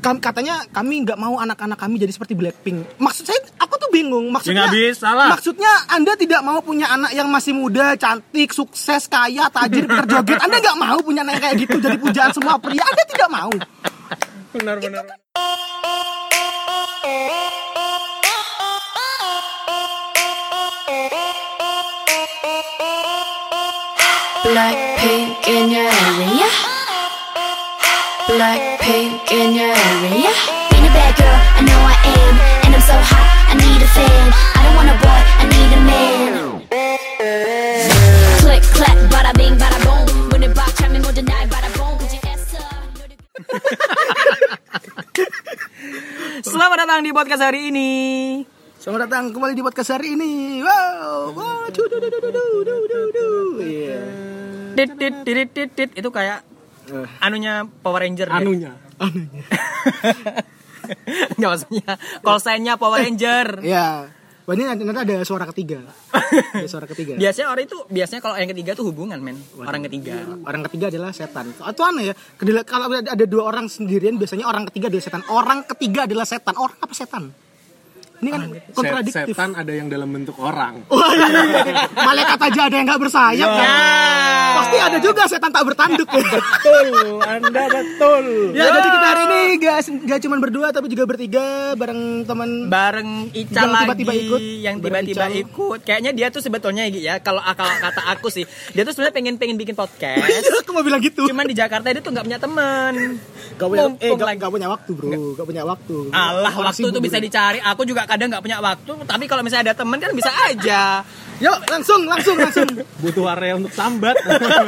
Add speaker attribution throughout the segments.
Speaker 1: kam- katanya kami nggak mau anak-anak kami jadi seperti Blackpink. Maksud saya, aku tuh bingung. Maksudnya,
Speaker 2: Ya bisa lah.
Speaker 1: Maksudnya Anda tidak mau punya anak yang masih muda, cantik, sukses, kaya, tajir, pintar joget. Anda nggak mau punya anak kayak gitu jadi pujaan semua pria. Anda tidak mau.
Speaker 2: benar benar
Speaker 3: Blackpink in your area.
Speaker 4: Selamat datang di podcast hari ini.
Speaker 1: Selamat datang kembali di podcast hari ini. Wow, wow, du, du, du, du,
Speaker 4: Itu kayak
Speaker 1: Eh,
Speaker 4: anunya Power Ranger. deh.
Speaker 2: anunya
Speaker 4: Enggak maksudnya call sign-nya Power Ranger.
Speaker 1: Ya. Wah, ini nanti, nanti ada suara ketiga. Ada suara ketiga.
Speaker 4: Biasanya orang itu biasanya kalau yang ketiga tuh hubungan, men. Orang ketiga.
Speaker 1: Orang ketiga adalah setan. Atau aneh ya? Kedila- Kalau ada dua orang sendirian, biasanya orang ketiga adalah setan. Orang ketiga adalah setan. Orang apa setan? Ini kan kontradiktif.
Speaker 2: setan ada yang dalam bentuk orang
Speaker 1: Wah, iya, iya, iya. Malaikat aja ada yang nggak bersayap
Speaker 2: Ya.
Speaker 1: kan? Pasti ada juga setan tak bertanduk ya.
Speaker 2: betul anda betul
Speaker 1: Ya, jadi kita hari ini gak, gak cuma berdua tapi juga bertiga bareng teman
Speaker 4: Bareng Ica
Speaker 1: Yang
Speaker 4: lagi
Speaker 1: tiba-tiba ikut.
Speaker 4: yang tiba-tiba
Speaker 1: Ica.
Speaker 4: ikut. Kayaknya dia tuh sebetulnya gitu ya, kalau akal kata aku sih, dia tuh sebenarnya pengen pengen bikin podcast.
Speaker 1: Aku mau bilang gitu.
Speaker 4: Cuman di Jakarta dia tuh nggak punya teman.
Speaker 1: Gak punya, eh, gak, gak punya waktu bro, gak punya waktu.
Speaker 4: Allah,
Speaker 1: Orang
Speaker 4: waktu itu bisa dicari. Aku juga kadang nggak punya waktu, tapi kalau misalnya ada teman kan bisa aja.
Speaker 1: Yuk, langsung, langsung, langsung.
Speaker 2: butuh area untuk sambat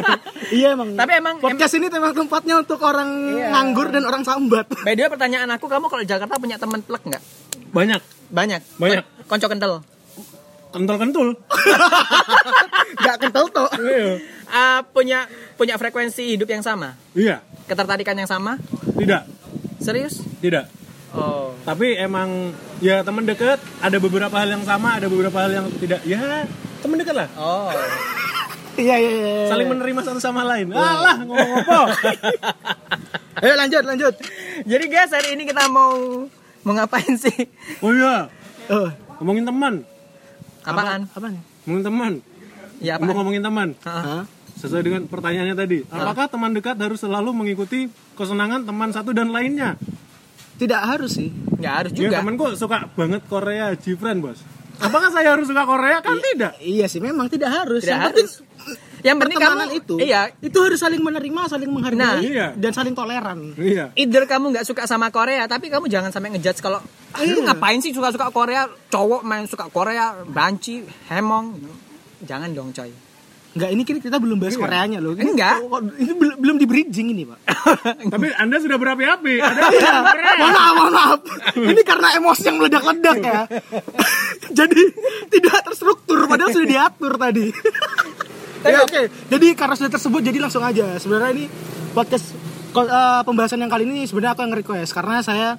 Speaker 1: iya emang.
Speaker 4: Tapi emang-
Speaker 1: podcast ini memang tempatnya untuk orang nganggur dan orang sambat.
Speaker 4: By the way, pertanyaan aku, kamu kalau di Jakarta punya teman plek nggak?
Speaker 2: banyak
Speaker 4: Banyak.
Speaker 2: Banyak.
Speaker 4: Kon- Konco kental.
Speaker 2: kentul kentul
Speaker 1: gak kental tuh.
Speaker 4: Ah, punya punya frekuensi hidup yang sama,
Speaker 2: iya
Speaker 4: ketertarikan yang sama.
Speaker 2: tidak
Speaker 4: Serius?
Speaker 2: tidak
Speaker 4: Oh.
Speaker 2: tapi emang ya teman dekat ada beberapa hal yang sama ada beberapa hal yang tidak ya teman dekat lah
Speaker 4: Oh.
Speaker 1: Iya, iya, iya.
Speaker 2: saling menerima satu sama lain alah ngomong apa
Speaker 1: Ayo lanjut, lanjut.
Speaker 4: Jadi guys, hari ini kita mau mau ngapain sih?
Speaker 2: oh iya
Speaker 1: Oh,
Speaker 2: ngomongin teman
Speaker 4: Apaan?
Speaker 1: apa nih?
Speaker 2: ngomongin teman
Speaker 4: Ya apaan?
Speaker 2: ngomongin teman
Speaker 4: Hah?
Speaker 1: Hah?
Speaker 2: sesuai dengan pertanyaannya tadi apakah teman dekat harus selalu mengikuti kesenangan teman satu dan lainnya
Speaker 1: Tidak harus sih.
Speaker 4: Nggak harus
Speaker 2: Ya
Speaker 4: juga.
Speaker 2: temanku suka banget Korea Jifren bos Apakah saya harus suka Korea? Kan tidak
Speaker 1: Iya sih, memang tidak harus.
Speaker 4: Tidak
Speaker 1: yang
Speaker 4: harus.
Speaker 1: penting
Speaker 4: Yang penting kamu
Speaker 1: pertemanan itu,
Speaker 4: Iya.
Speaker 1: itu harus saling menerima, saling menghargai,
Speaker 4: Nah,
Speaker 2: iya.
Speaker 1: dan saling toleran.
Speaker 2: Iya
Speaker 4: Either kamu nggak suka sama Korea, tapi kamu jangan sampai ngejudge kalau ah, lu
Speaker 1: Iya.
Speaker 4: ngapain sih suka-suka Korea, cowok main suka Korea, banci, hemong. Jangan dong, coy.
Speaker 1: Enggak, ini kita belum bahas Koreanya loh. Ini,
Speaker 4: Enggak.
Speaker 1: Ini belum belum di bridging ini, Pak.
Speaker 2: Tapi anda sudah berapi-api Ada
Speaker 1: Iya. mohon maaf, mohon maaf. Ini karena emosi yang meledak-ledak ya. Jadi tidak terstruktur padahal sudah diatur tadi. ya oke. Jadi karena sudah tersebut jadi langsung aja. Sebenarnya ini podcast eh, pembahasan yang kali ini sebenarnya aku yang nge-request karena saya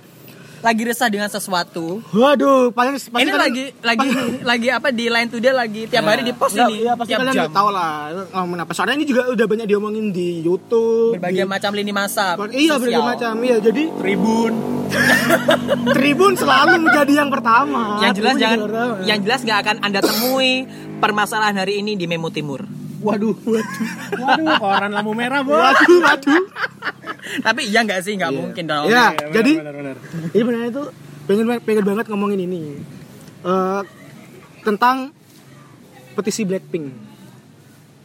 Speaker 4: Lagi resah dengan sesuatu.
Speaker 1: waduh, paling pasti
Speaker 4: ini
Speaker 1: kalian-
Speaker 4: lagi lagi lagi apa di line to dia lagi tiap hari di post
Speaker 1: Nggak,
Speaker 4: ini
Speaker 1: Iya, pasti
Speaker 4: tiap
Speaker 1: kalian
Speaker 4: jam.
Speaker 1: udah tahu lah ngomongin apa. Soalnya ini juga udah banyak diomongin di YouTube.
Speaker 4: Berbagai
Speaker 1: di-
Speaker 4: macam lini masa.
Speaker 1: Iya, berbagai
Speaker 4: sosial.
Speaker 1: macam. Iya, jadi
Speaker 2: Tribun
Speaker 1: Tribun selalu menjadi yang pertama.
Speaker 4: Yang jelas
Speaker 1: Tribun
Speaker 4: jangan
Speaker 1: pertama.
Speaker 4: yang jelas nggak akan Anda temui permasalahan hari ini di Memo Timur.
Speaker 1: waduh, waduh.
Speaker 2: Waduh koran lampu merah bos
Speaker 1: Waduh, waduh.
Speaker 4: Tapi iya nggak sih? Nggak mungkin dong.
Speaker 1: Ya,
Speaker 2: Iya,
Speaker 1: jadi
Speaker 2: benar, benar, benar.
Speaker 1: ini benar itu pengen pengen banget ngomongin ini. Eh, tentang petisi Blackpink.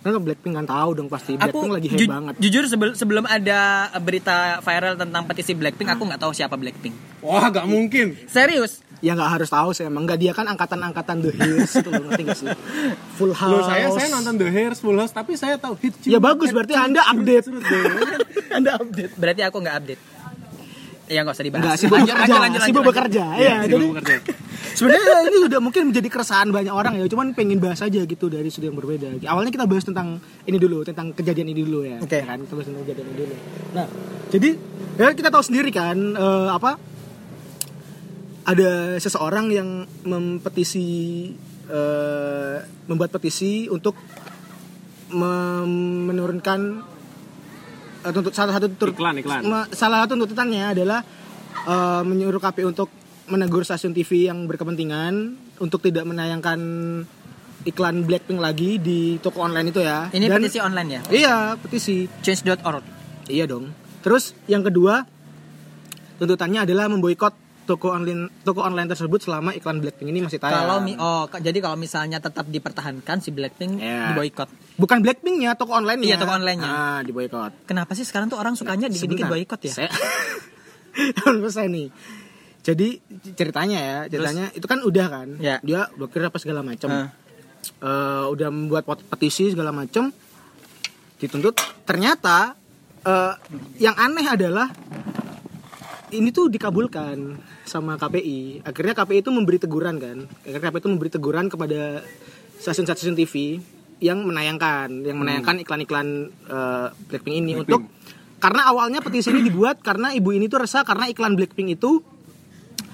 Speaker 1: Kan Blackpink kan tahu dong pasti
Speaker 4: Aku
Speaker 1: Blackpink lagi
Speaker 4: ju-
Speaker 1: hype banget.
Speaker 4: jujur sebel- sebelum ada berita viral tentang petisi Blackpink, aku nggak tahu siapa Blackpink.
Speaker 2: Wah gak mungkin
Speaker 4: Serius?
Speaker 1: Ya nggak harus tahu sih emang nggak dia kan angkatan-angkatan The Hills itu loh, ngerti nggak sih? Full House.
Speaker 2: Loh saya saya nonton The Hairs Full House Tapi saya tahu hit
Speaker 1: Ya bagus berarti Anda update. Anda update.
Speaker 4: Berarti aku nggak update. Ya nggak usah dibahas.
Speaker 1: Enggak, sibuk
Speaker 4: Lanjut,
Speaker 1: bekerja,
Speaker 4: lanjut, lanjut,
Speaker 1: sibuk
Speaker 4: lanjut.
Speaker 1: bekerja.
Speaker 2: Iya,
Speaker 1: Ya,
Speaker 2: sibuk
Speaker 1: jadi
Speaker 2: bekerja.
Speaker 1: sebenarnya ini udah mungkin menjadi keresahan banyak orang ya, cuman pengen bahas aja gitu dari sudut yang berbeda. Awalnya kita bahas tentang ini dulu, tentang kejadian ini dulu ya.
Speaker 4: Oke.
Speaker 1: Ya kan, kita bahas tentang kejadian ini dulu. Nah, jadi ya kita tahu sendiri kan eh, apa ada seseorang yang mempetisi eh, membuat petisi untuk mem- menurunkan tuntut salah satu tur-
Speaker 2: Iklan, iklan.
Speaker 1: me- salah satu tuntutannya adalah eh, menyuruh KPI untuk menegur stasiun TV yang berkepentingan untuk tidak menayangkan iklan Blackpink lagi di toko online itu ya.
Speaker 4: Ini
Speaker 1: Dan-
Speaker 4: petisi online ya?
Speaker 1: Iya, petisi.
Speaker 4: Change.org.
Speaker 1: Iya dong. Terus yang kedua tuntutannya adalah memboikot toko online toko online tersebut selama iklan Blackpink ini masih tayang.
Speaker 4: Kalau oh jadi kalau misalnya tetap dipertahankan si Blackpink
Speaker 1: Iya.
Speaker 4: diboikot.
Speaker 1: bukan Blackpinknya, toko online
Speaker 4: Iya, toko online-nya.
Speaker 1: Ah, diboikot.
Speaker 4: Kenapa sih sekarang tuh orang sukanya dikit-dikit
Speaker 1: Sebentar.
Speaker 4: boikot ya?
Speaker 1: Saya saya nih. Jadi ceritanya ya, ceritanya itu kan udah kan.
Speaker 4: Ya.
Speaker 1: Dia blokir apa segala macam.
Speaker 4: Ah.
Speaker 1: Eh, udah membuat petisi segala macam. Dituntut. Ternyata eh, yang aneh adalah ini tuh dikabulkan sama KPI. Akhirnya KPI itu memberi teguran kan. Akhirnya KPI itu memberi teguran kepada stasiun-stasiun TV yang menayangkan, yang menayangkan iklan-iklan eh, Blackpink ini untuk karena awalnya petisi ini dibuat karena ibu ini tuh resah karena iklan Blackpink itu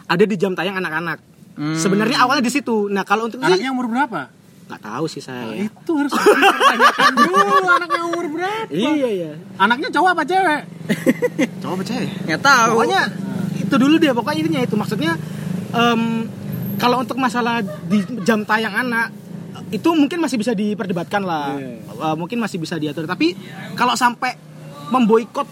Speaker 1: ada di jam tayang anak-anak. Sebenarnya awalnya di situ. Nah kalau untuk
Speaker 2: Anaknya umur berapa?
Speaker 1: Nggak tahu sih saya.
Speaker 2: Itu harus dipertanyakan dulu anaknya umur berapa.
Speaker 1: Iya iya.
Speaker 2: Anaknya cowok apa cewek?
Speaker 1: Coba percaya.
Speaker 4: Nggak tahu.
Speaker 1: Pokoknya itu dulu deh pokoknya intinya itu maksudnya em, kalau untuk masalah di jam tayang anak itu mungkin masih bisa diperdebatkan lah Eh, mungkin masih bisa diatur tapi kalau sampai memboikot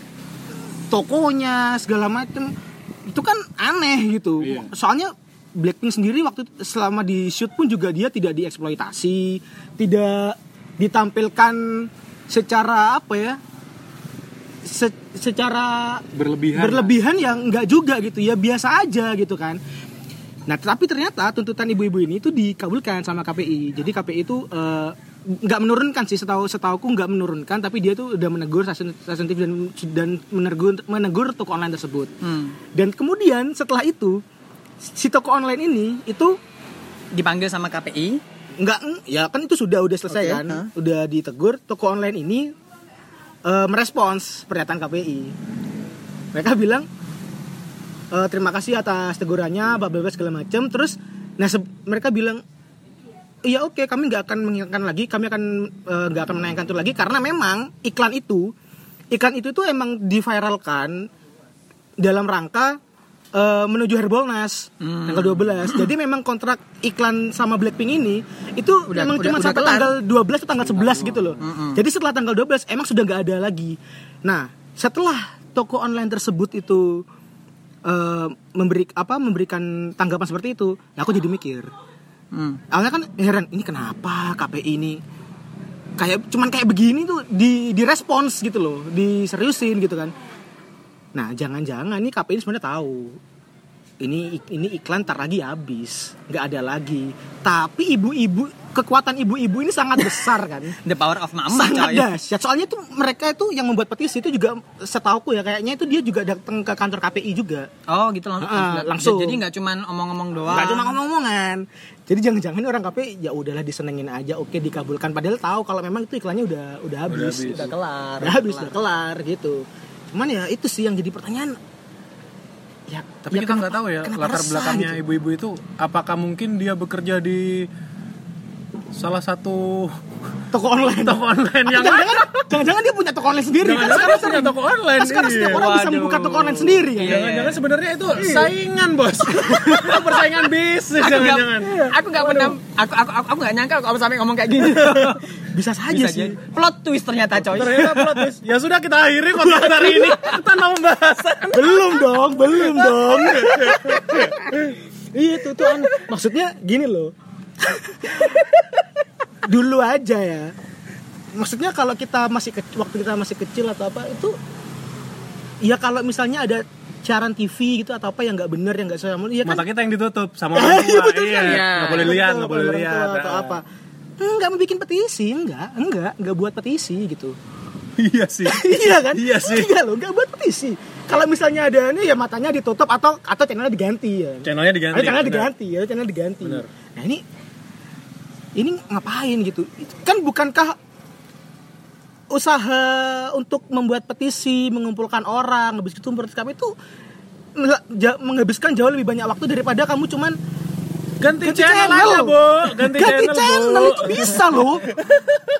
Speaker 1: tokonya segala macem itu kan aneh gitu
Speaker 2: Iya.
Speaker 1: soalnya Blackpink sendiri waktu itu selama di shoot pun juga dia tidak dieksploitasi tidak ditampilkan secara apa ya se- secara
Speaker 2: Berlebihan.
Speaker 1: berlebihan yang enggak juga gitu ya biasa aja gitu kan nah tapi ternyata tuntutan ibu-ibu ini itu dikabulkan sama KPI jadi KPI itu eh, nggak menurunkan sih setahu setauku nggak menurunkan tapi dia tuh udah menegur stasiun stasiun TV dan dan menegur menegur toko online tersebut
Speaker 4: Hmm.
Speaker 1: dan kemudian setelah itu si toko online ini itu
Speaker 4: Dipanggil sama KPI.
Speaker 1: nggak ya kan itu sudah udah selesai
Speaker 4: Oke,
Speaker 1: kan
Speaker 4: hah?
Speaker 1: udah ditegur toko online ini eh, merespons pernyataan KPI mereka bilang eh, terima kasih atas tegurannya bla bla segala macam terus nah mereka bilang iya oke kami nggak akan mengingatkan lagi kami akan eh, nggak akan menayangkan itu lagi karena memang iklan itu iklan itu tuh emang diviralkan dalam rangka eh, menuju Harbolnas
Speaker 4: Hmm.
Speaker 1: tanggal 12. Jadi memang kontrak iklan sama Blackpink ini itu
Speaker 4: Udah-
Speaker 1: memang
Speaker 4: udah-
Speaker 1: cuma
Speaker 4: udah
Speaker 1: sampai
Speaker 4: kelar.
Speaker 1: tanggal 12 atau tanggal 11 gitu loh.
Speaker 4: Mm-mm.
Speaker 1: Jadi setelah tanggal 12 emang sudah nggak ada lagi. Nah, setelah toko online tersebut itu eh, memberi apa memberikan tanggapan seperti itu, nah aku jadi mikir.
Speaker 4: Hmm.
Speaker 1: Awalnya kan heran, ini kenapa KPI ini kayak cuman kayak begini tuh di direspons gitu loh, diseriusin gitu kan. Nah, jangan-jangan nih KPI sebenarnya tahu. Ini ini iklan tar lagi habis, nggak ada lagi. Tapi ibu-ibu kekuatan ibu-ibu ini sangat besar kan.
Speaker 4: The power of mama
Speaker 1: sangat
Speaker 4: coy.
Speaker 1: dahsyat. Soalnya tuh mereka itu yang membuat petisi itu juga setauku ya kayaknya itu dia juga datang ke kantor KPI juga.
Speaker 4: Oh gitu lang-
Speaker 1: Ah, langsung.
Speaker 4: Jadi nggak cuman omong-omong doang.
Speaker 1: Nggak cuma ngomong-ngomongan. Jadi jangan-jangan orang KPI ya udahlah disenengin aja, oke dikabulkan. Padahal tahu kalau memang itu iklannya udah udah habis,
Speaker 2: habis.
Speaker 1: udah kelar, udah habis, udah kelar gitu. Cuman ya itu sih yang jadi pertanyaan. Ya,
Speaker 2: Tapi
Speaker 1: ya
Speaker 2: kita nggak tahu ya latar
Speaker 1: resah
Speaker 2: belakangnya
Speaker 1: gitu?
Speaker 2: ibu-ibu itu apakah mungkin dia bekerja di salah satu
Speaker 1: toko online.
Speaker 2: toko online yang
Speaker 1: Jangan-jangan, jangan-jangan dia punya toko online sendiri. Kan
Speaker 2: Jangan-jangan
Speaker 1: sekarang
Speaker 2: dia punya
Speaker 1: sering-
Speaker 2: toko online,
Speaker 1: kan sekarang setiap
Speaker 2: iya.
Speaker 1: orang bisa
Speaker 4: Waduh.
Speaker 1: membuka toko online sendiri kan.
Speaker 2: Jangan-jangan sebenarnya itu saingan bos, Itu persaingan bisnis
Speaker 4: Aku nggak-
Speaker 2: jangan-jangan.
Speaker 4: Aku nggak pernah. Aku aku aku aku nggak nyangka kalau sampai ngomong kayak gini.
Speaker 1: Bisa saja
Speaker 4: Bisa
Speaker 1: sih.
Speaker 4: jadi. Plot twist ternyata coy.
Speaker 2: Ternyata plot twist. Ya sudah kita akhiri konten hari ini tanpa pembahasan.
Speaker 1: belum dong, belum dong. iya itu tuh maksudnya gini loh. Dulu aja ya. Maksudnya kalau kita masih kecil, waktu kita masih kecil atau apa itu ya kalau misalnya ada siaran TV gitu atau apa yang nggak bener yang nggak sesuai sama- ya kan
Speaker 2: Mata kita yang ditutup sama orang tua.
Speaker 1: Betul
Speaker 2: Iya,
Speaker 1: sekali.
Speaker 2: nggak boleh lihat, nggak boleh lihat.
Speaker 1: atau apa enggak mau bikin petisi enggak enggak enggak buat petisi gitu
Speaker 2: Iya sih.
Speaker 1: iya kan
Speaker 2: Iya sih.
Speaker 1: iya loh enggak buat petisi kalau misalnya ada ini ya matanya ditutup atau atau channelnya diganti ya
Speaker 2: Channelnya diganti.
Speaker 1: ada channel
Speaker 2: benar.
Speaker 1: diganti ya channel diganti
Speaker 2: Benar.
Speaker 1: nah ini ini ngapain gitu kan bukankah usaha untuk membuat petisi mengumpulkan orang habis itu menurut kami itu menghabiskan jauh lebih banyak waktu daripada kamu cuman
Speaker 2: Ganti,
Speaker 1: ganti
Speaker 2: channel,
Speaker 1: channel,
Speaker 2: aja, Bu. Ganti,
Speaker 1: Ganti
Speaker 2: channel,
Speaker 1: channel,
Speaker 2: Bu.
Speaker 1: itu bisa loh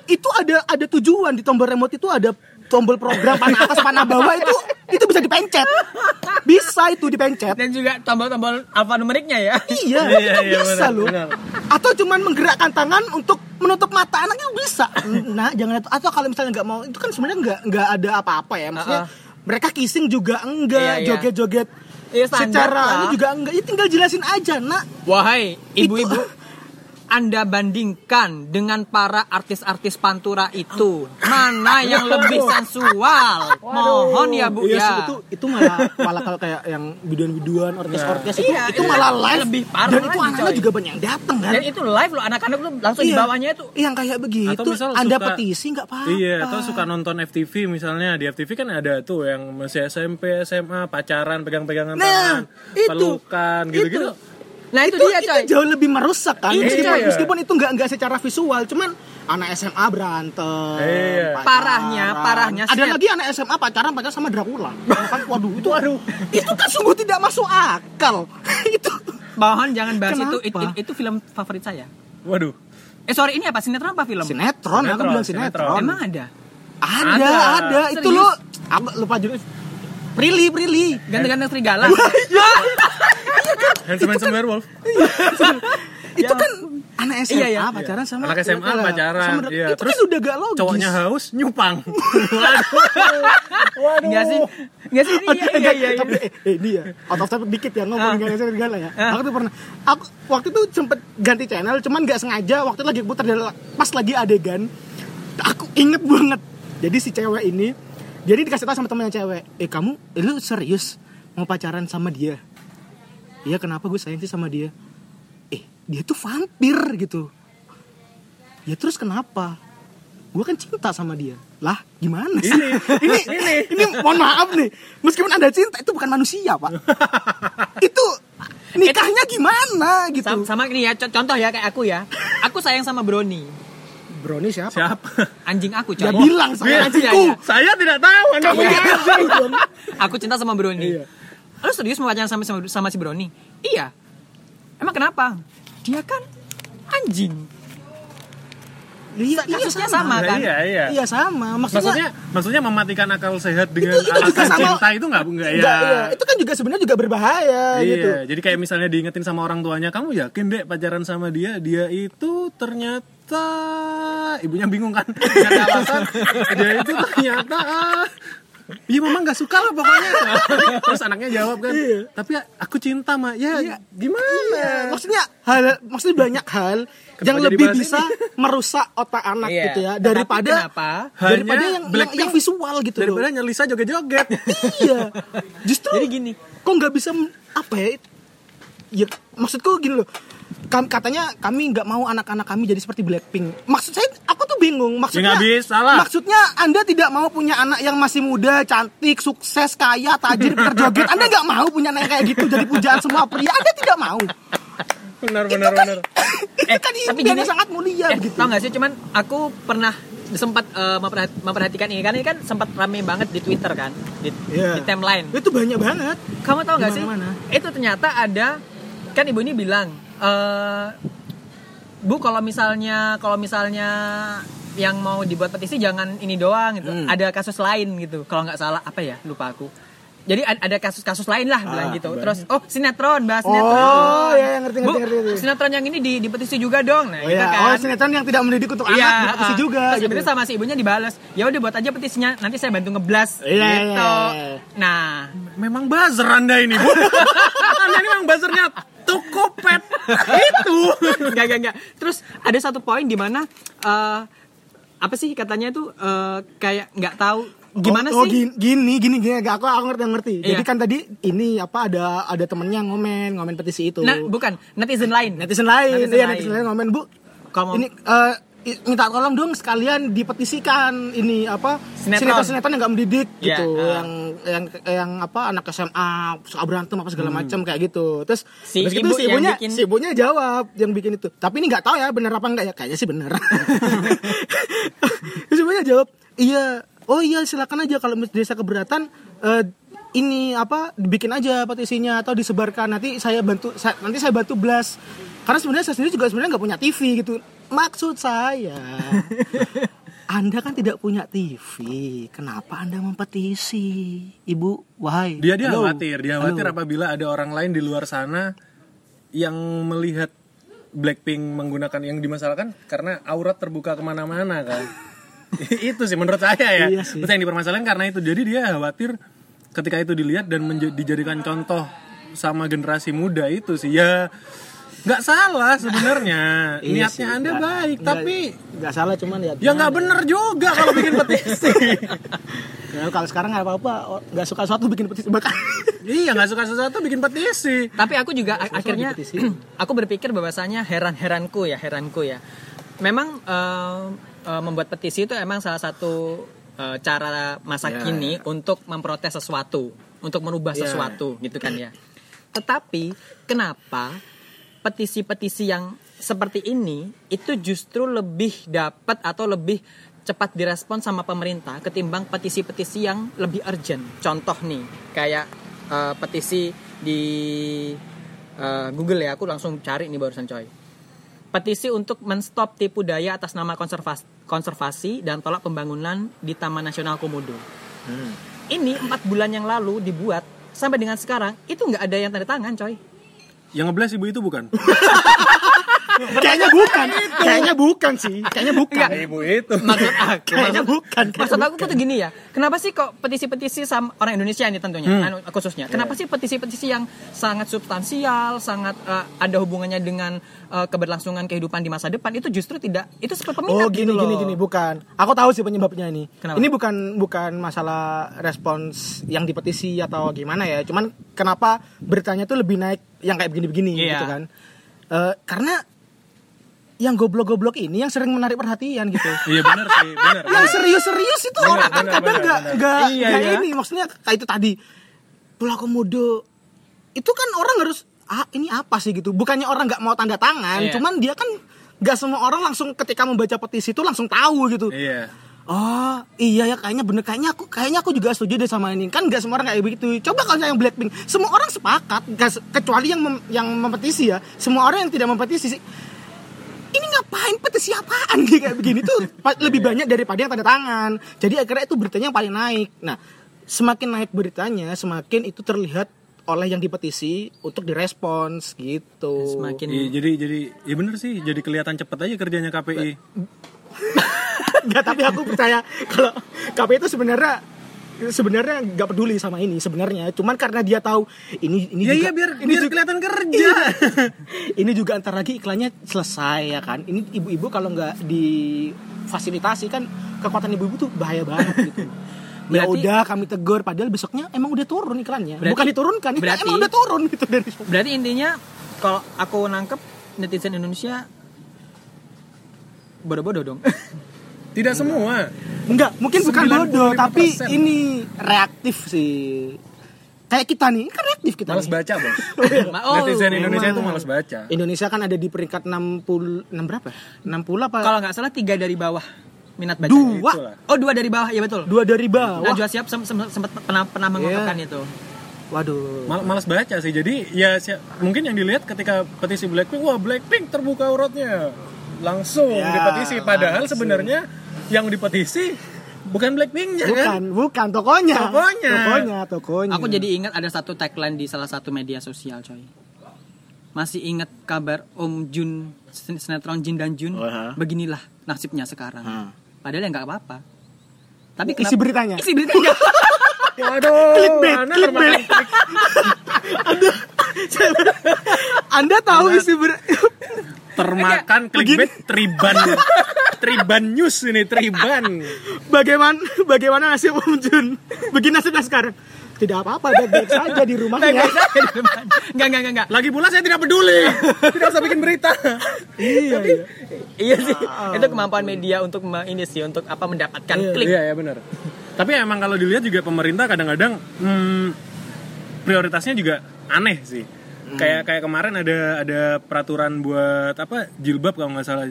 Speaker 1: itu ada ada tujuan di tombol remote itu ada tombol program panah atas panah bawah itu itu bisa dipencet bisa itu dipencet
Speaker 4: Dan juga tombol-tombol alfanumeriknya ya.
Speaker 1: iya,
Speaker 2: Iya,
Speaker 1: itu
Speaker 2: iya,
Speaker 1: bisa
Speaker 2: benar,
Speaker 1: loh
Speaker 2: benar.
Speaker 1: atau cuman menggerakkan tangan untuk menutup mata anaknya bisa nah jangan itu atau kalau misalnya nggak mau itu kan sebenarnya nggak nggak ada apa-apa ya maksudnya
Speaker 4: Uh-uh.
Speaker 1: mereka kissing juga enggak
Speaker 4: Iya, iya.
Speaker 1: joget-joget
Speaker 4: Iya, standar
Speaker 1: secara
Speaker 4: lah.
Speaker 1: ini juga enggak ya tinggal jelasin aja nak
Speaker 4: Wahai ibu-ibu, Anda bandingkan dengan para artis-artis pantura itu, mana yang lebih sensual? Mohon ya Bu
Speaker 1: Iya sih,
Speaker 4: ya.
Speaker 1: itu itu malah malah kalau kayak yang biduan-biduan orkes-orkes itu
Speaker 4: Iya,
Speaker 1: itu
Speaker 4: iya.
Speaker 1: malah live
Speaker 4: Lebih parah
Speaker 1: dan itu anak-anak juga banyak yang datang kan
Speaker 4: Dan itu live loh, anak-anak tuh langsung di bawahnya itu.
Speaker 1: yang kayak begitu
Speaker 2: Atau misal
Speaker 1: anda
Speaker 2: suka-
Speaker 1: petisi nggak apa-apa
Speaker 2: Iya, atau suka nonton FTV misalnya di FTV kan ada tuh yang masih SMP, SMA, pacaran, pegang-pegangan
Speaker 1: Nah,
Speaker 2: tangan,
Speaker 1: itu.
Speaker 2: pelukan, gitu-gitu.
Speaker 4: Nah itu,
Speaker 1: itu,
Speaker 4: dia
Speaker 1: itu
Speaker 4: coy.
Speaker 1: jauh lebih merusak kan
Speaker 2: Iya,
Speaker 1: meskipun,
Speaker 2: iya.
Speaker 1: meskipun itu nggak nggak secara visual cuman anak SMA berantem
Speaker 2: Iya.
Speaker 1: pacaran.
Speaker 4: Parahnya, parahnya
Speaker 1: ada lagi anak SMA pacaran pacaran sama Dracula kan waduh itu waduh itu kan sungguh tidak masuk akal itu
Speaker 4: Bahan jangan bahas
Speaker 1: Kenapa?
Speaker 4: itu, itu, itu film favorit saya.
Speaker 2: Waduh.
Speaker 4: Eh sorry ini apa sinetron apa film?
Speaker 1: sinetron aku
Speaker 2: Sinetron,
Speaker 1: bilang
Speaker 2: sinetron.
Speaker 1: sinetron
Speaker 4: Emang ada.
Speaker 1: ada
Speaker 2: Ada.
Speaker 1: ada, itu lo apa lupa judul Prilly Prilly
Speaker 4: Ganteng-ganteng serigala.
Speaker 2: Handsome Handsome Werewolf.
Speaker 1: itu kan anak SMA
Speaker 4: Iya, iya.
Speaker 1: pacaran sama
Speaker 2: Anak SMA
Speaker 1: Dracula.
Speaker 2: pacaran,
Speaker 1: Sama-
Speaker 2: iya.
Speaker 1: itu
Speaker 2: Terus
Speaker 1: kan udah gak logis
Speaker 2: Cowoknya haus, nyupang.
Speaker 4: Enggak sih? Enggak sih? Iya, iya, iya, iya.
Speaker 1: Tapi eh, eh, ini ya, out of topic dikit ya ngomongin
Speaker 4: Ah.
Speaker 1: gak serigala ya.
Speaker 4: Ah.
Speaker 1: Aku tuh pernah, aku waktu itu sempet ganti channel, cuman nggak sengaja waktu itu lagi putar dari pas lagi adegan, aku inget banget. Jadi si cewek ini, jadi dikasih tahu sama temennya cewek, eh kamu, eh, lu serius mau pacaran sama dia? Iya kenapa gue sayang sih sama dia? Eh dia tuh vampir gitu. Ya terus kenapa? Gue kan cinta sama dia. Lah gimana sih?
Speaker 2: Ini,
Speaker 1: ini, ini, ini mohon maaf nih. Meskipun anda cinta itu bukan manusia pak. itu nikahnya gimana gitu?
Speaker 4: Sama, sama ini ya, co- contoh ya kayak aku ya. Aku sayang sama Brony.
Speaker 1: Brownie siapa?
Speaker 2: Siapa?
Speaker 4: Anjing aku,
Speaker 1: Dia
Speaker 4: coy.
Speaker 1: bilang saya anjingku.
Speaker 4: iya.
Speaker 2: Saya tidak tahu Anda
Speaker 1: Kamu
Speaker 2: punya
Speaker 1: anjing.
Speaker 4: Aku cinta sama Brony.
Speaker 1: Iya.
Speaker 4: Lu serius mau pacaran sama, sama, sama si Brony? Iya. Emang kenapa? Dia kan anjing.
Speaker 1: Iya, iya sama.
Speaker 4: sama kan?
Speaker 2: Iya, iya.
Speaker 1: Iya sama. Maksudnya,
Speaker 2: Maksudnya, maksudnya mematikan akal sehat dengan
Speaker 1: itu juga
Speaker 2: alasan
Speaker 1: sama-
Speaker 2: cinta itu nggak nggak ya?
Speaker 1: Enggak, iya. Itu kan juga sebenarnya juga berbahaya
Speaker 2: Iya,
Speaker 1: gitu.
Speaker 2: jadi kayak misalnya diingetin sama orang tuanya, kamu yakin dek pacaran sama dia, dia itu ternyata ibunya bingung kan, Nggak ada alasan, dia itu ternyata ah, Iya mama nggak suka lah pokoknya Terus anaknya jawab kan
Speaker 1: Iya.
Speaker 2: Tapi aku cinta mah Ya gimana
Speaker 1: Iya, maksudnya hal maksudnya banyak hal yang
Speaker 2: jadi
Speaker 1: lebih bisa merusak otak anak
Speaker 4: Iya.
Speaker 1: gitu ya daripada
Speaker 4: kenapa?
Speaker 1: daripada
Speaker 2: Hanya
Speaker 1: yang, yang, yang visual gitu loh.
Speaker 2: Daripada nyelisa joget-joget
Speaker 1: iya. Justru
Speaker 4: Jadi gini.
Speaker 1: kok nggak bisa apa ya? Ya maksudku gini loh. Kam- katanya kami nggak mau anak-anak kami jadi seperti Blackpink. Maksud saya aku tuh bingung. Maksudnya
Speaker 2: Ya nggak bisa lah.
Speaker 1: Maksudnya Anda tidak mau punya anak yang masih muda, cantik, sukses, kaya, tajir, terjoget. Anda nggak mau punya anak kayak gitu jadi pujaan semua pria. Anda tidak mau.
Speaker 2: Benar
Speaker 1: itu
Speaker 2: benar
Speaker 1: kan,
Speaker 2: benar
Speaker 1: itu
Speaker 4: Eh,
Speaker 1: kan
Speaker 4: tapi gini-
Speaker 1: sangat mulia
Speaker 4: Eh,
Speaker 1: gitu.
Speaker 4: tau gak sih cuman aku pernah sempat memperhat- memperhatikan ini kan ini kan sempat rame banget di Twitter kan di,
Speaker 1: Iya.
Speaker 4: di timeline.
Speaker 1: Itu banyak banget.
Speaker 4: Kamu tahu gak sih? Itu ternyata ada kan ibu ini bilang eh Bu kalau misalnya kalau misalnya yang mau dibuat petisi jangan ini doang gitu.
Speaker 1: Hmm.
Speaker 4: Ada kasus lain gitu. Kalau nggak salah apa ya? Lupa aku. Jadi ad- ada kasus-kasus lain lah bilang gitu. Terus oh sinetron bahas sinetron.
Speaker 1: Oh, ya ngerti
Speaker 4: Bu,
Speaker 1: ngerti ngerti. ngerti.
Speaker 4: sinetron yang ini di, dipetisi juga dong. Nah,
Speaker 1: Oh,
Speaker 4: gitu
Speaker 1: ya.
Speaker 4: kan.
Speaker 1: oh sinetron yang tidak mendidik untuk anak
Speaker 4: Iya,
Speaker 1: dipetisi
Speaker 4: uh,
Speaker 1: juga
Speaker 4: Terus
Speaker 1: gitu.
Speaker 4: sama si ibunya dibalas. Ya udah buat aja petisinya, nanti saya bantu ngeblas
Speaker 1: Iya,
Speaker 4: gitu.
Speaker 1: iya.
Speaker 4: Nah,
Speaker 2: Memang buzzer anda ini bu Anda ini memang buzzernya Tokopet Itu
Speaker 4: enggak enggak enggak. Terus ada satu poin di mana eh, apa sih katanya tuh eh, kayak nggak tahu gimana
Speaker 1: oh, oh,
Speaker 4: sih?
Speaker 1: gini gini gini gini. aku aku ngerti ngerti
Speaker 4: Iya.
Speaker 1: jadi kan tadi ini apa ada ada temennya ngomen ngomen petisi itu
Speaker 4: Nah, bukan netizen lain.
Speaker 1: netizen lain
Speaker 4: Netizen
Speaker 1: iya
Speaker 4: lain.
Speaker 1: netizen lain ngomen bu
Speaker 4: Kalau mau-
Speaker 1: ini eh, i- minta tolong dong sekalian dipetisikan ini apa
Speaker 4: Sinetron.
Speaker 1: sinetron yang nggak mendidik
Speaker 4: Iya,
Speaker 1: gitu
Speaker 4: ah.
Speaker 1: yang yang yang apa anak SMA suka berantem apa segala macam kayak gitu terus
Speaker 4: Hmm. Si
Speaker 1: terus
Speaker 4: ibu
Speaker 1: si
Speaker 4: yang
Speaker 1: ibunya
Speaker 4: bikin-
Speaker 1: si ibunya jawab yang bikin itu tapi ini nggak tahu ya bener apa enggak ya kayaknya sih bener terus ibunya jawab iya oh iya silakan aja kalau desa keberatan eh, ini apa bikin aja petisinya atau disebarkan nanti saya bantu sa- nanti saya bantu blast karena sebenarnya saya sendiri juga sebenarnya nggak punya TV gitu maksud saya Anda kan tidak punya TV. Kenapa Anda mempetisi? Ibu, wahai.
Speaker 2: Dia dia
Speaker 1: Halo.
Speaker 2: khawatir, dia khawatir
Speaker 1: Halo.
Speaker 2: apabila ada orang lain di luar sana yang melihat Blackpink menggunakan yang dimasalahkan karena aurat terbuka ke mana-mana kan. itu sih menurut saya ya.
Speaker 1: Iya sih.
Speaker 2: Yang dipermasalahkan karena itu. Jadi dia khawatir ketika itu dilihat dan dijadikan contoh sama generasi muda itu sih ya nggak salah sebenarnya
Speaker 1: Iya
Speaker 2: niatnya
Speaker 1: sih,
Speaker 2: anda
Speaker 1: nggak-
Speaker 2: baik
Speaker 1: nggak-
Speaker 2: tapi
Speaker 1: nggak salah cuman ya.
Speaker 2: ya nggak bener juga kalau bikin petisi
Speaker 1: Ya, kalau sekarang nggak apa-apa, oh, nggak suka sesuatu bikin petisi bahkan.
Speaker 2: iya nggak suka sesuatu bikin petisi
Speaker 4: Tapi aku juga a- akhirnya aku berpikir bahwasanya heran-heranku ya, heranku ya. Memang eh, eh, membuat petisi itu emang salah satu eh, cara masa
Speaker 1: Ya.
Speaker 4: kini untuk memprotes sesuatu, untuk merubah
Speaker 1: Ya.
Speaker 4: sesuatu gitu kan ya. Tetapi kenapa petisi-petisi yang seperti ini itu justru lebih dapat atau lebih cepat direspon sama pemerintah ketimbang petisi-petisi yang lebih urgent. Contoh nih, kayak eh, petisi di eh, Google ya, aku langsung cari nih barusan coy. Petisi untuk menstop tipu daya atas nama konservasi, konservasi dan tolak pembangunan di Taman Nasional Komodo. Ini empat bulan yang lalu dibuat sampai dengan sekarang itu nggak ada yang tanda tangan coy.
Speaker 2: Yang ngebles ibu itu bukan
Speaker 1: kayaknya bukan, kayaknya bukan sih, kayaknya bukan.
Speaker 4: Enggak.
Speaker 2: ibu itu
Speaker 4: maksud aku
Speaker 1: Kayaknya bukan, kayaknya
Speaker 4: maksud aku tuh gini ya kenapa sih kok petisi-petisi sama orang Indonesia ini tentunya
Speaker 1: Hmm.
Speaker 4: anu, khususnya kenapa sih petisi-petisi yang sangat substansial sangat eh, ada hubungannya dengan eh, keberlangsungan kehidupan di masa depan itu justru tidak itu seperti peminat
Speaker 1: Oh gini
Speaker 4: gitu
Speaker 1: gini
Speaker 4: loh.
Speaker 1: gini bukan. Aku tahu sih penyebabnya ini.
Speaker 4: Kenapa?
Speaker 1: Ini bukan bukan masalah respons yang dipetisi atau gimana ya. Cuman kenapa beritanya tuh lebih naik yang kayak begini-begini
Speaker 4: Iya.
Speaker 1: gitu kan? Eh, karena yang goblok-goblok ini yang sering menarik perhatian gitu.
Speaker 2: iya benar sih benar.
Speaker 1: Yang serius-serius itu
Speaker 2: Bener,
Speaker 1: orang
Speaker 2: bener,
Speaker 1: kadang nggak nggak
Speaker 4: Iya,
Speaker 1: nggak
Speaker 4: ya.
Speaker 1: ini maksudnya kayak itu tadi. Pulau komodo itu kan orang harus ah ini apa sih? gitu. Bukannya orang nggak mau tanda tangan
Speaker 4: Iya.
Speaker 1: cuman dia kan nggak semua orang langsung ketika membaca petisi itu langsung tahu gitu.
Speaker 2: Iya.
Speaker 1: Oh iya ya kayaknya bener. Kayaknya aku kayaknya aku juga setuju deh sama ini. Kan nggak semua orang kayak begitu. Coba kalau yang Blackpink semua orang sepakat se- kecuali yang mem- yang mempetisi ya. Semua orang yang tidak mempetisi sih ini ngapain? Petisi apaan kayak begini tuh lebih banyak daripada yang tanda tangan. Jadi akhirnya itu beritanya yang paling naik. Nah semakin naik beritanya semakin itu terlihat oleh yang dipetisi untuk direspons gitu.
Speaker 4: Semakin
Speaker 2: Iya, jadi jadi ya bener sih. Jadi kelihatan cepet aja kerjanya KPI
Speaker 1: Nggak, tapi aku percaya kalau KPI itu sebenarnya sebenarnya nggak peduli sama ini sebenarnya. Cuman karena dia tahu ini ini
Speaker 2: ya
Speaker 1: juga
Speaker 2: iya biar
Speaker 1: ini
Speaker 2: biar
Speaker 1: juga-
Speaker 2: kelihatan kerja.
Speaker 1: Iya. ini juga antar lagi iklannya selesai ya kan? Ini ibu-ibu kalau nggak difasilitasi kan kekuatan ibu-ibu tuh bahaya banget gitu. Ya
Speaker 4: Berarti-
Speaker 1: udah kami tegur padahal besoknya emang udah turun iklannya.
Speaker 4: Berarti-
Speaker 1: bukan diturunkan iklan
Speaker 4: berarti-
Speaker 1: emang udah turun gitu dari
Speaker 4: berarti intinya kalau aku nangkep netizen Indonesia bodoh-bodoh dong
Speaker 2: tidak semua
Speaker 1: enggak mungkin bukan bodoh
Speaker 2: 95%.
Speaker 1: tapi ini reaktif sih kayak kita nih kan reaktif kita
Speaker 2: malas
Speaker 1: nih.
Speaker 2: baca bos
Speaker 4: Oh,
Speaker 2: netizen Indonesia itu malas baca
Speaker 1: Indonesia kan ada di peringkat 60 6 berapa? 60 apa?
Speaker 4: kalau nggak salah tiga dari bawah minat baca
Speaker 1: Dua.
Speaker 2: Itulah.
Speaker 4: oh dua dari bawah ya betul
Speaker 1: Dua dari bawah.
Speaker 4: Najwa Siap sem- sem- sempat pernah pernah mengungkapkan itu
Speaker 1: Waduh.
Speaker 2: Mal malas baca sih jadi ya si- mungkin yang dilihat ketika petisi Blackpink wah Blackpink terbuka auratnya langsung
Speaker 1: Ya,
Speaker 2: dipetisi padahal
Speaker 1: langsung.
Speaker 2: sebenarnya yang dipetisi bukan Blackpinknya kan
Speaker 1: Bukan, bukan tokonya.
Speaker 2: Tokonya.
Speaker 1: Tokonya, tokonya.
Speaker 4: Aku jadi ingat ada satu tagline di salah satu media sosial, coy. Masih ingat kabar Om Jun sin- sinetron Jin dan Jun?
Speaker 1: Wah.
Speaker 4: Beginilah nasibnya sekarang.
Speaker 1: Hah.
Speaker 4: Padahal ya nggak apa-apa. Tapi
Speaker 1: Isi beritanya?
Speaker 4: Isi beritanya.
Speaker 2: Waduh,
Speaker 1: Clickbait,
Speaker 2: Anda
Speaker 1: clickbait.
Speaker 2: termakan,
Speaker 1: Anda tahu isi ber
Speaker 2: termakan clickbait Triban Triban News ini Triban
Speaker 1: bagaimana bagaimana nasib Om Jun? Begini nasibnya sekarang. Tidak apa-apa, baik-baik saja di rumahnya.
Speaker 4: Enggak, enggak, enggak, enggak.
Speaker 2: lagi pula saya tidak peduli tidak usah bikin berita
Speaker 1: iya, iya.
Speaker 4: Iya sih. Itu kemampuan media untuk ini sih untuk apa mendapatkan klik.
Speaker 2: iya ya benar tapi emang kalau dilihat juga pemerintah kadang-kadang hmm, prioritasnya juga aneh sih. Kayak kayak kemarin ada ada peraturan buat apa jilbab kalau nggak salah.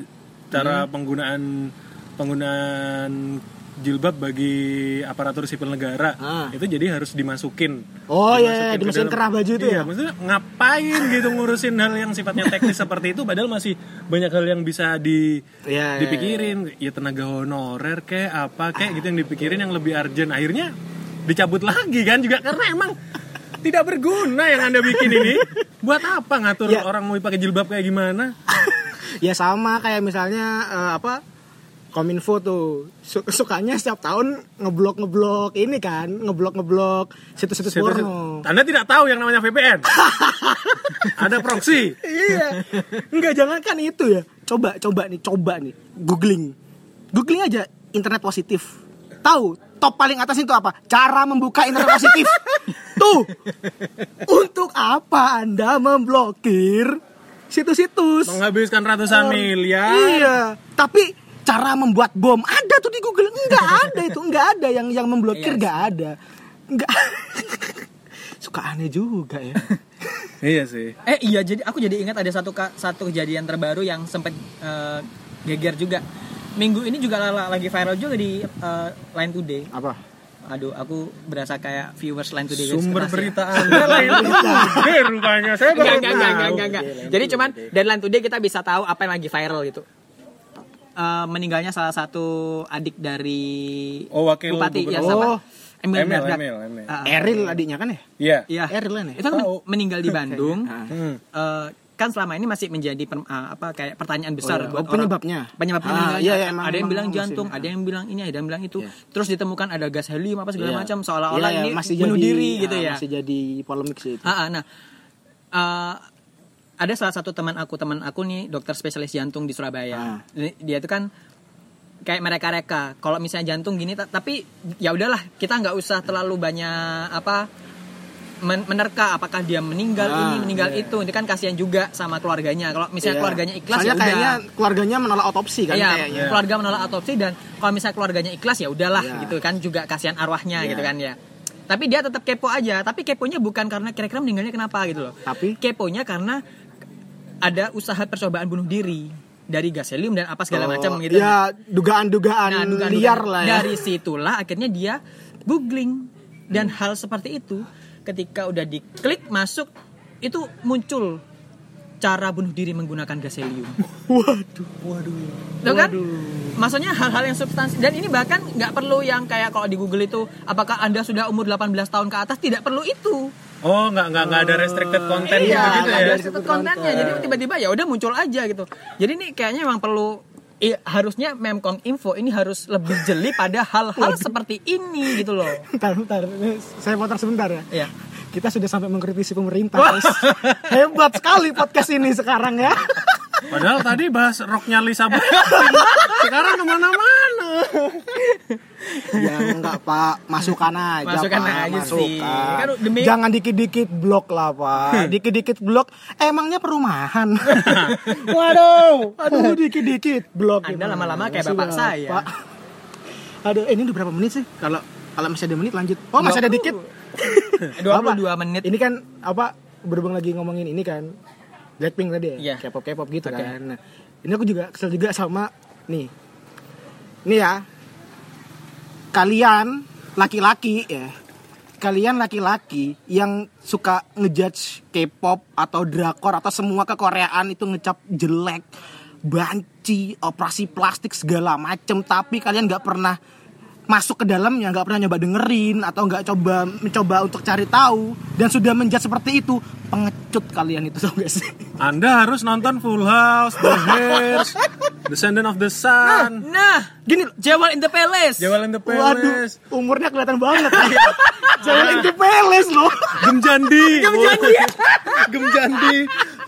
Speaker 2: Cara penggunaan penggunaan jilbab bagi aparatur sipil negara
Speaker 1: Ah.
Speaker 2: itu jadi harus dimasukin.
Speaker 1: Oh iya,
Speaker 2: ke
Speaker 1: dimasukin kerah baju itu
Speaker 2: iya,
Speaker 1: ya.
Speaker 2: maksudnya ngapain gitu ngurusin hal yang sifatnya teknis seperti itu padahal masih banyak hal yang bisa di
Speaker 1: Iya, iya,
Speaker 2: dipikirin. Ya tenaga honorer kayak apa kayak gitu yang dipikirin yang lebih urgent. Akhirnya dicabut lagi kan juga karena emang tidak berguna yang anda bikin ini. Buat apa ngatur
Speaker 1: Ya.
Speaker 2: orang mau pakai jilbab kayak gimana?
Speaker 1: Ya sama kayak misalnya eh, apa Kominfo tuh su- sukanya setiap tahun ngeblok ngeblok ini kan ngeblok ngeblok situs-situs
Speaker 2: Situs-
Speaker 1: porno.
Speaker 2: anda tidak tahu yang namanya VPN ada proxy
Speaker 1: iya. Enggak jangan kan itu ya. Coba coba nih, coba nih googling. Googling aja internet positif. Tahu top paling atas itu apa? Cara membuka internet positif. Tuh. Untuk apa Anda memblokir situs-situs?
Speaker 2: menghabiskan ratusan miliar
Speaker 1: Iya, tapi cara membuat bom ada tuh di Google. Enggak ada itu, enggak ada yang yang memblokir
Speaker 4: Iya
Speaker 1: enggak ada. Enggak. Suka aneh juga ya.
Speaker 2: iya sih
Speaker 4: Eh iya jadi aku jadi ingat ada satu satu kejadian terbaru yang sempat eh, geger juga. Minggu ini juga la- lagi viral juga di eh, Line Today.
Speaker 1: Apa?
Speaker 4: Aduh, aku berasa kayak viewers Line Today guys,
Speaker 2: sumber
Speaker 4: ya.
Speaker 2: berita anda Eh, rupanya saya baru
Speaker 4: Enggak, enggak, enggak,
Speaker 2: tahu.
Speaker 4: enggak, enggak, enggak. Jadi cuman dari Line Today kita bisa tahu apa yang lagi viral gitu. Eh, meninggalnya salah satu adik dari
Speaker 2: Oh, wakil
Speaker 4: bupati ya
Speaker 1: Oh.
Speaker 4: sama Emil
Speaker 2: Emil,
Speaker 4: Dardak.
Speaker 2: Emil, Emil.
Speaker 4: Ah, ah.
Speaker 1: Eril adiknya kan ya?
Speaker 2: Iya.
Speaker 4: Iya.
Speaker 1: Eril kan ya?
Speaker 4: Itu kan
Speaker 2: Tahu.
Speaker 4: meninggal di Bandung.
Speaker 2: Hmm.
Speaker 4: Eh, kan selama ini masih menjadi per- ah, apa kayak pertanyaan besar
Speaker 1: iya.
Speaker 4: buat
Speaker 1: Oh, penyebabnya?
Speaker 4: orang, penyebab
Speaker 1: Ah,
Speaker 4: meninggalnya.
Speaker 1: iya, iya, emang-
Speaker 4: ada yang
Speaker 1: emang
Speaker 4: bilang jantung, ada yang bilang ini, ada yang bilang itu.
Speaker 1: Iya.
Speaker 4: Terus ditemukan ada gas helium apa segala
Speaker 1: Iya.
Speaker 4: macam seolah-olah
Speaker 1: Iya,
Speaker 4: ini
Speaker 1: masih
Speaker 4: bunuh
Speaker 1: jadi,
Speaker 4: diri gitu ya.
Speaker 1: Masih jadi polemik sih itu.
Speaker 4: Ah, ah, nah, eh, ada salah satu teman aku, teman aku nih dokter spesialis jantung di Surabaya.
Speaker 1: Ah.
Speaker 4: Dia- itu kan kayak mereka-reka. Kalau misalnya jantung gini, ta- tapi ya udahlah, kita nggak usah terlalu banyak apa men- menerka apakah dia meninggal
Speaker 1: Ah,
Speaker 4: ini, meninggal
Speaker 1: iya.
Speaker 4: itu. Itu kan kasihan juga sama keluarganya. Kalau misalnya
Speaker 1: Iya.
Speaker 4: keluarganya ikhlas
Speaker 1: Soalnya
Speaker 4: ya udah.
Speaker 1: kayaknya keluarganya menolak otopsi kan
Speaker 4: Iya,
Speaker 1: kayaknya.
Speaker 4: keluarga menolak otopsi dan kalau misalnya keluarganya ikhlas ya udahlah
Speaker 1: Iya.
Speaker 4: gitu kan juga kasihan arwahnya
Speaker 1: Iya.
Speaker 4: gitu kan ya. Tapi dia tetap kepo aja, tapi keponya bukan karena kira-kira meninggalnya kenapa gitu loh.
Speaker 1: Tapi
Speaker 4: Keponya karena ada usaha percobaan bunuh diri dari gas helium dan apa segala
Speaker 1: Oh,
Speaker 4: macam gitu.
Speaker 1: Ya, dugaan-dugaan
Speaker 4: Nah, dugaan-
Speaker 1: liar
Speaker 4: dugaan-
Speaker 1: lah ya.
Speaker 4: Dari situlah akhirnya dia googling dan hal seperti itu ketika udah diklik masuk itu muncul cara bunuh diri menggunakan gas helium.
Speaker 1: Waduh.
Speaker 4: Tuh kan? Maksudnya hal-hal yang substansi dan ini bahkan nggak perlu yang kayak kalau di Google itu apakah Anda sudah umur 18 tahun ke atas tidak perlu itu.
Speaker 2: Oh, nggak nggak nggak ada restricted content
Speaker 4: iya,
Speaker 2: gitu gitu
Speaker 4: ada
Speaker 2: ya.
Speaker 4: restricted content-nya. Jadi tiba-tiba ya udah muncul aja gitu. Jadi ini kayaknya memang perlu i- harusnya Memkom Info ini harus lebih jeli pada hal-hal seperti ini gitu loh.
Speaker 1: Bentar, bentar. Ini Saya potong sebentar ya.
Speaker 4: Iya.
Speaker 1: Kita sudah sampai mengkritisi pemerintah. guys. Hebat sekali podcast ini sekarang ya.
Speaker 2: Padahal tadi bahas roknya Lisa. Sekarang ke mana-mana.
Speaker 1: ya enggak Pak, masukan aja
Speaker 4: Masukan
Speaker 1: Pak,
Speaker 4: aja
Speaker 1: masukan.
Speaker 4: sih. Kan demi-
Speaker 1: Jangan dikit-dikit blok lah Pak. Dikit-dikit blok emangnya perumahan. Waduh, aduh dikit-dikit blok.
Speaker 4: Anda
Speaker 1: gimana
Speaker 4: lama-lama kayak bapak saya.
Speaker 1: Pak? Aduh, eh, ini udah berapa menit sih? Kalau kalau masih ada menit lanjut. Oh, masih ada dikit.
Speaker 4: 22
Speaker 1: Apa?
Speaker 4: menit.
Speaker 1: Ini kan apa berhubung lagi ngomongin ini kan Blackpink tadi ya,
Speaker 4: Iya.
Speaker 1: K-pop K-pop gitu
Speaker 4: Oke.
Speaker 1: kan. Nah, ini aku juga kesel juga sama nih. Nih ya. Kalian laki-laki ya. Kalian laki-laki yang suka ngejudge K-pop atau drakor atau semua kekoreaan itu ngecap jelek, banci, operasi plastik segala macem tapi kalian nggak pernah masuk ke dalamnya nggak pernah nyoba dengerin atau nggak coba mencoba untuk cari tahu dan sudah menjudge seperti itu pengecut kalian itu tau gak sih
Speaker 2: Anda harus nonton Full House, The Hairs, Descendant of the Sun,
Speaker 4: Nah,
Speaker 1: gini
Speaker 4: Jewel in the Palace.
Speaker 2: Jewel in the
Speaker 1: waduh
Speaker 2: Palace,
Speaker 1: umurnya kelihatan banget jangan itu peles loh
Speaker 2: Gemjandi. Gemjandi. Gemjandi.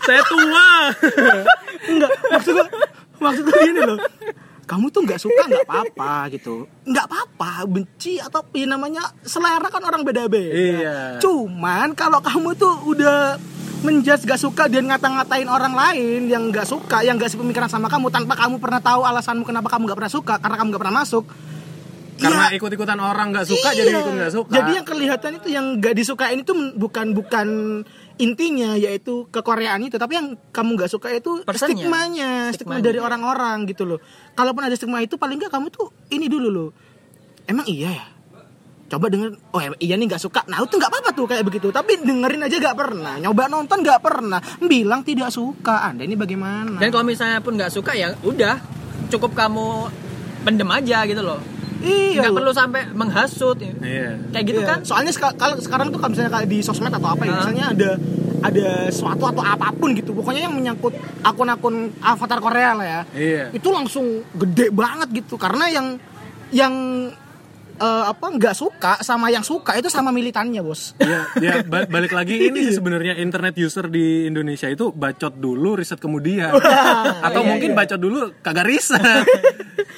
Speaker 2: Saya tua.
Speaker 1: enggak maksud gue maksud gue gini loh kamu tuh nggak suka nggak apa-apa gitu nggak apa-apa benci atau ya namanya selera kan orang beda-beda
Speaker 2: Iya.
Speaker 1: cuman kalau kamu tuh udah menjudge gak suka dan ngata-ngatain orang lain yang nggak suka yang nggak sepemikiran sama kamu tanpa kamu pernah tahu alasanmu kenapa kamu nggak pernah suka karena kamu nggak pernah masuk
Speaker 2: Karena
Speaker 1: ya,
Speaker 2: ikut-ikutan orang nggak suka jadi
Speaker 1: iya.
Speaker 2: ikut nggak suka.
Speaker 1: Jadi yang kelihatan itu yang gak disukain itu men- bukan bukan intinya yaitu kekoreaan itu, tapi yang kamu nggak suka itu
Speaker 4: Personnya.
Speaker 1: stigmanya, stigma
Speaker 4: Stigmanya.
Speaker 1: dari orang-orang gitu loh. Kalaupun ada stigma itu paling nggak kamu tuh ini dulu loh. emang iya ya coba denger oh iya nih nggak suka nah itu nggak apa-apa tuh kayak begitu tapi dengerin aja nggak pernah nyoba nonton nggak pernah bilang tidak suka anda ini bagaimana
Speaker 4: Dan kalau misalnya pun nggak suka ya udah cukup kamu pendem aja gitu loh.
Speaker 1: iya
Speaker 4: Nggak perlu sampai menghasut. ya.
Speaker 2: Iya.
Speaker 4: Kayak gitu
Speaker 1: Iya.
Speaker 4: kan?
Speaker 1: soalnya kalau sekarang tuh kalau misalnya kayak di sosmed atau apa ya misalnya ada ada sesuatu atau apa pun gitu pokoknya yang menyangkut akun-akun avatar Korea lah ya
Speaker 2: Iya.
Speaker 1: itu langsung gede banget gitu karena yang yang eh, apa nggak suka sama yang suka itu sama militannya bos
Speaker 2: Ya, ya ba- balik lagi ini sih sebenarnya internet user di Indonesia itu bacot dulu riset kemudian atau mungkin bacot dulu kagak riset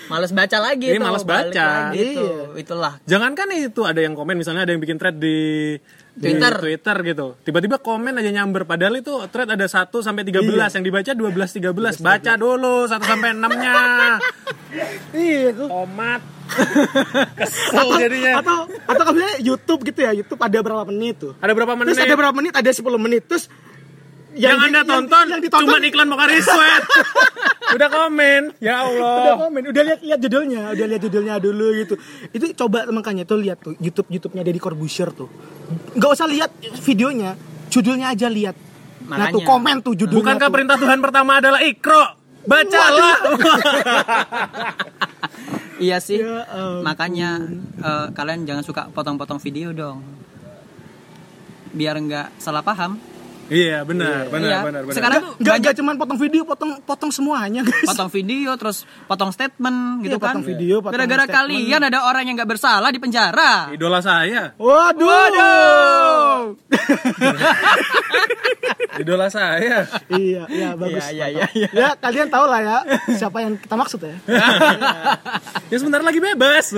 Speaker 4: Males baca lagi
Speaker 2: Ini
Speaker 4: tuh,
Speaker 2: males baca.
Speaker 4: lagi.
Speaker 1: Iya.
Speaker 4: Itulah.
Speaker 2: jangankan itu ada yang komen misalnya ada yang bikin thread di di
Speaker 4: Twitter.
Speaker 2: Twitter gitu. Tiba-tiba komen aja nyamber. Padahal itu thread ada 1 sampai 13 yang dibaca 12 13 baca dulu 1 sampai 6 nya
Speaker 1: iya tuh
Speaker 2: tomat kesel jadinya.
Speaker 1: atau atau misalnya YouTube gitu ya. YouTube ada berapa menit tuh?
Speaker 2: Ada berapa menit
Speaker 1: terus ada berapa menit? Ada 10 menit. Terus
Speaker 2: yang,
Speaker 1: di-
Speaker 2: anda tonton
Speaker 1: yang ditonton
Speaker 2: cuma iklan Pocari Sweat. Udah komen. Ya
Speaker 1: udah
Speaker 2: Allah
Speaker 1: komen. Udah lihat lihat judulnya. Udah lihat judulnya dulu gitu. Itu coba makanya tuh lihat tuh YouTube YouTube-nya Deddy Corbuzier tuh. Nggak usah lihat videonya judulnya aja lihat. Nah tuh komen tuh judulnya
Speaker 2: bukankah
Speaker 1: tuh.
Speaker 2: perintah Tuhan pertama adalah ikro? Bacalah.
Speaker 4: Iya sih.
Speaker 1: Ya ampun.
Speaker 4: Makanya eh, kalian jangan suka potong-potong video dong. Biar nggak salah paham.
Speaker 2: Iya benar benar
Speaker 4: Iya.
Speaker 2: benar benar.
Speaker 4: Sekarang tuh
Speaker 1: nggak
Speaker 4: banyak
Speaker 1: nggak cuman potong video potong potong semuanya guys.
Speaker 4: Potong video terus potong statement gitu
Speaker 1: Iya,
Speaker 4: kan.
Speaker 1: potong video, potong
Speaker 4: Gara-gara kalian ada orang yang nggak bersalah di penjara.
Speaker 2: idola saya.
Speaker 1: Waduh!
Speaker 4: Waduh.
Speaker 2: idola saya.
Speaker 1: Iya iya bagus.
Speaker 4: Iya, iya, iya,
Speaker 1: ya kalian tahu lah ya siapa yang kita maksud ya.
Speaker 2: Ya sebentar lagi bebas.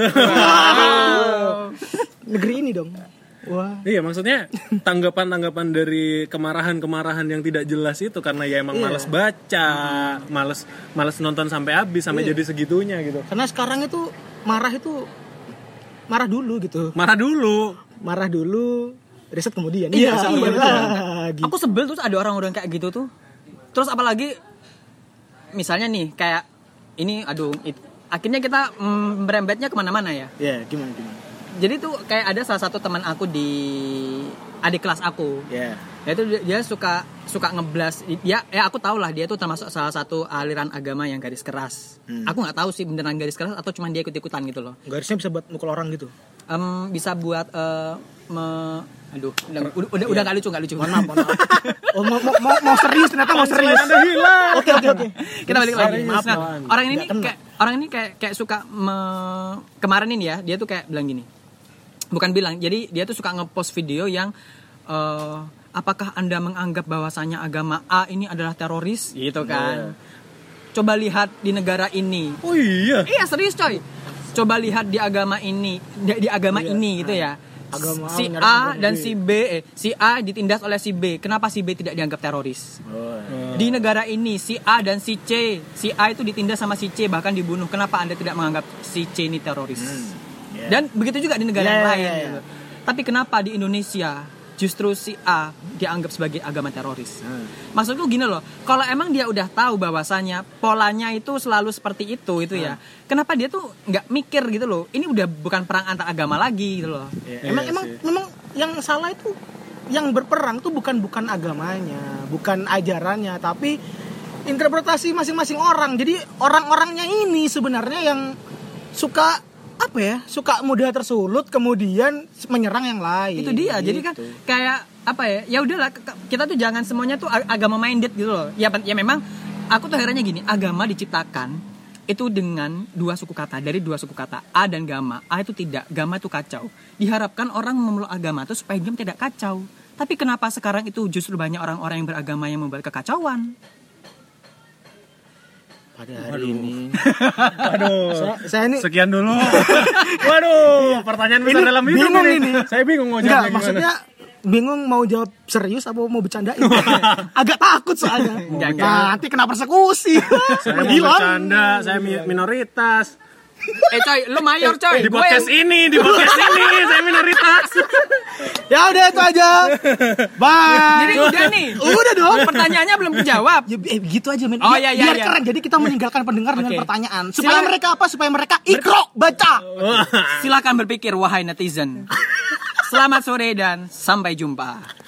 Speaker 1: Negeri ini dong wah.
Speaker 2: Iya maksudnya tanggapan-tanggapan dari kemarahan-kemarahan yang tidak jelas itu karena ya emang
Speaker 1: Iya.
Speaker 2: males baca males males nonton sampai habis sampai
Speaker 1: Iya.
Speaker 2: jadi segitunya gitu.
Speaker 1: Karena sekarang itu marah itu marah dulu gitu.
Speaker 2: Marah dulu.
Speaker 1: Marah dulu riset kemudian.
Speaker 4: Iya,
Speaker 1: iya,
Speaker 4: iya,
Speaker 1: lagi
Speaker 4: Aku sebel tuh ada orang-orang kayak gitu tuh. Terus apalagi misalnya nih kayak ini aduh it- akhirnya kita mm, merembetnya ke mana-mana ya.
Speaker 1: ya gimana gimana
Speaker 4: Jadi tuh kayak ada salah satu teman aku di adik kelas aku.
Speaker 1: ya
Speaker 4: Ya itu dia, dia suka suka ngeblas. Dia ya aku tahu lah dia tuh termasuk salah satu aliran agama yang garis keras. Aku nggak tahu sih beneran garis keras atau cuma dia ikut-ikutan gitu loh.
Speaker 1: garisnya bisa buat mukul orang gitu?
Speaker 4: Em, bisa buat eh, me- aduh udah udah udah, udah nggak lucu nggak lucu.
Speaker 1: mohon maaf mohon maaf. Oh, mau, mau, mau, serius ternyata mau serius. Oke oke oke.
Speaker 4: Kita balik lagi.
Speaker 1: Maaf,
Speaker 4: nah, orang ini kayak orang ini kayak kayak suka me- kemarin ini ya dia tuh kayak bilang gini bukan bilang jadi dia tuh suka ngepost video yang eh, apakah anda menganggap bahwasanya agama A ini adalah teroris? Gitu kan. Coba lihat di negara ini.
Speaker 2: Oh iya.
Speaker 4: Iya serius coy. Coba lihat di agama ini di, di agama ini gitu ya.
Speaker 1: Agama A
Speaker 4: si A
Speaker 1: agama
Speaker 4: dan si B eh, si A ditindas oleh si B. Kenapa si B tidak dianggap teroris? Di negara ini si A dan si C, si A itu ditindas sama si C bahkan dibunuh. Kenapa Anda tidak menganggap si C ini teroris? Dan begitu juga di negara
Speaker 1: Ya,
Speaker 4: yang
Speaker 1: ya,
Speaker 4: lain.
Speaker 1: ya, ya.
Speaker 4: gitu. Tapi kenapa di Indonesia justru si A dianggap sebagai agama teroris? Maksudku gini loh, kalau emang dia udah tahu bahwasanya polanya itu selalu seperti itu itu ya, kenapa dia tuh nggak mikir gitu loh? Ini udah bukan perang antar agama lagi gitu loh.
Speaker 1: emang emang memang yang salah itu yang berperang tuh bukan bukan agamanya bukan ajarannya tapi interpretasi masing-masing orang jadi orang-orangnya ini sebenarnya yang suka apa ya suka mudah tersulut kemudian menyerang yang lain.
Speaker 4: Itu dia jadi kan
Speaker 1: Gitu.
Speaker 4: kayak apa ya ya udahlah kita tuh jangan semuanya tuh ag- agama minded gitu loh. Ya ya memang aku tuh herannya gini agama diciptakan itu dengan dua suku kata dari dua suku kata a dan gama a itu tidak gama itu kacau. Diharapkan orang memeluk agama itu supaya dia tidak kacau. Tapi kenapa sekarang itu justru banyak orang-orang yang beragama yang membuat kekacauan
Speaker 1: pada hari ini.
Speaker 2: Aduh
Speaker 1: saya, saya ini
Speaker 2: sekian dulu. Waduh pertanyaan besar
Speaker 1: Ini
Speaker 2: dalam hidup
Speaker 1: bingung
Speaker 2: ini.
Speaker 1: ini.
Speaker 2: saya bingung mau
Speaker 1: Enggak,
Speaker 2: jawabnya gimana.
Speaker 1: maksudnya bingung mau jawab serius apa mau bercandain agak takut soalnya.
Speaker 4: Enggak, enggak.
Speaker 1: Nanti kena persekusi.
Speaker 2: Saya mau bercanda saya mi- minoritas
Speaker 4: Eh coy, lu mayor coy.
Speaker 2: Di
Speaker 4: Gue
Speaker 2: podcast
Speaker 4: yang-
Speaker 2: ini, di podcast ini saya minoritas.
Speaker 1: Ya udah itu aja. Bye.
Speaker 4: Jadi udah nih.
Speaker 1: Udah dong.
Speaker 4: Pertanyaannya belum kejawab.
Speaker 1: Ya, eh, gitu aja men.
Speaker 4: Oh,
Speaker 1: Biar-
Speaker 4: iya, iya,
Speaker 1: biar
Speaker 4: iya.
Speaker 1: keren. Jadi kita meninggalkan pendengar dengan
Speaker 4: Oke.
Speaker 1: pertanyaan. Supaya mereka apa? Supaya mereka ikro baca.
Speaker 4: Silakan berpikir wahai netizen. Selamat sore dan sampai jumpa.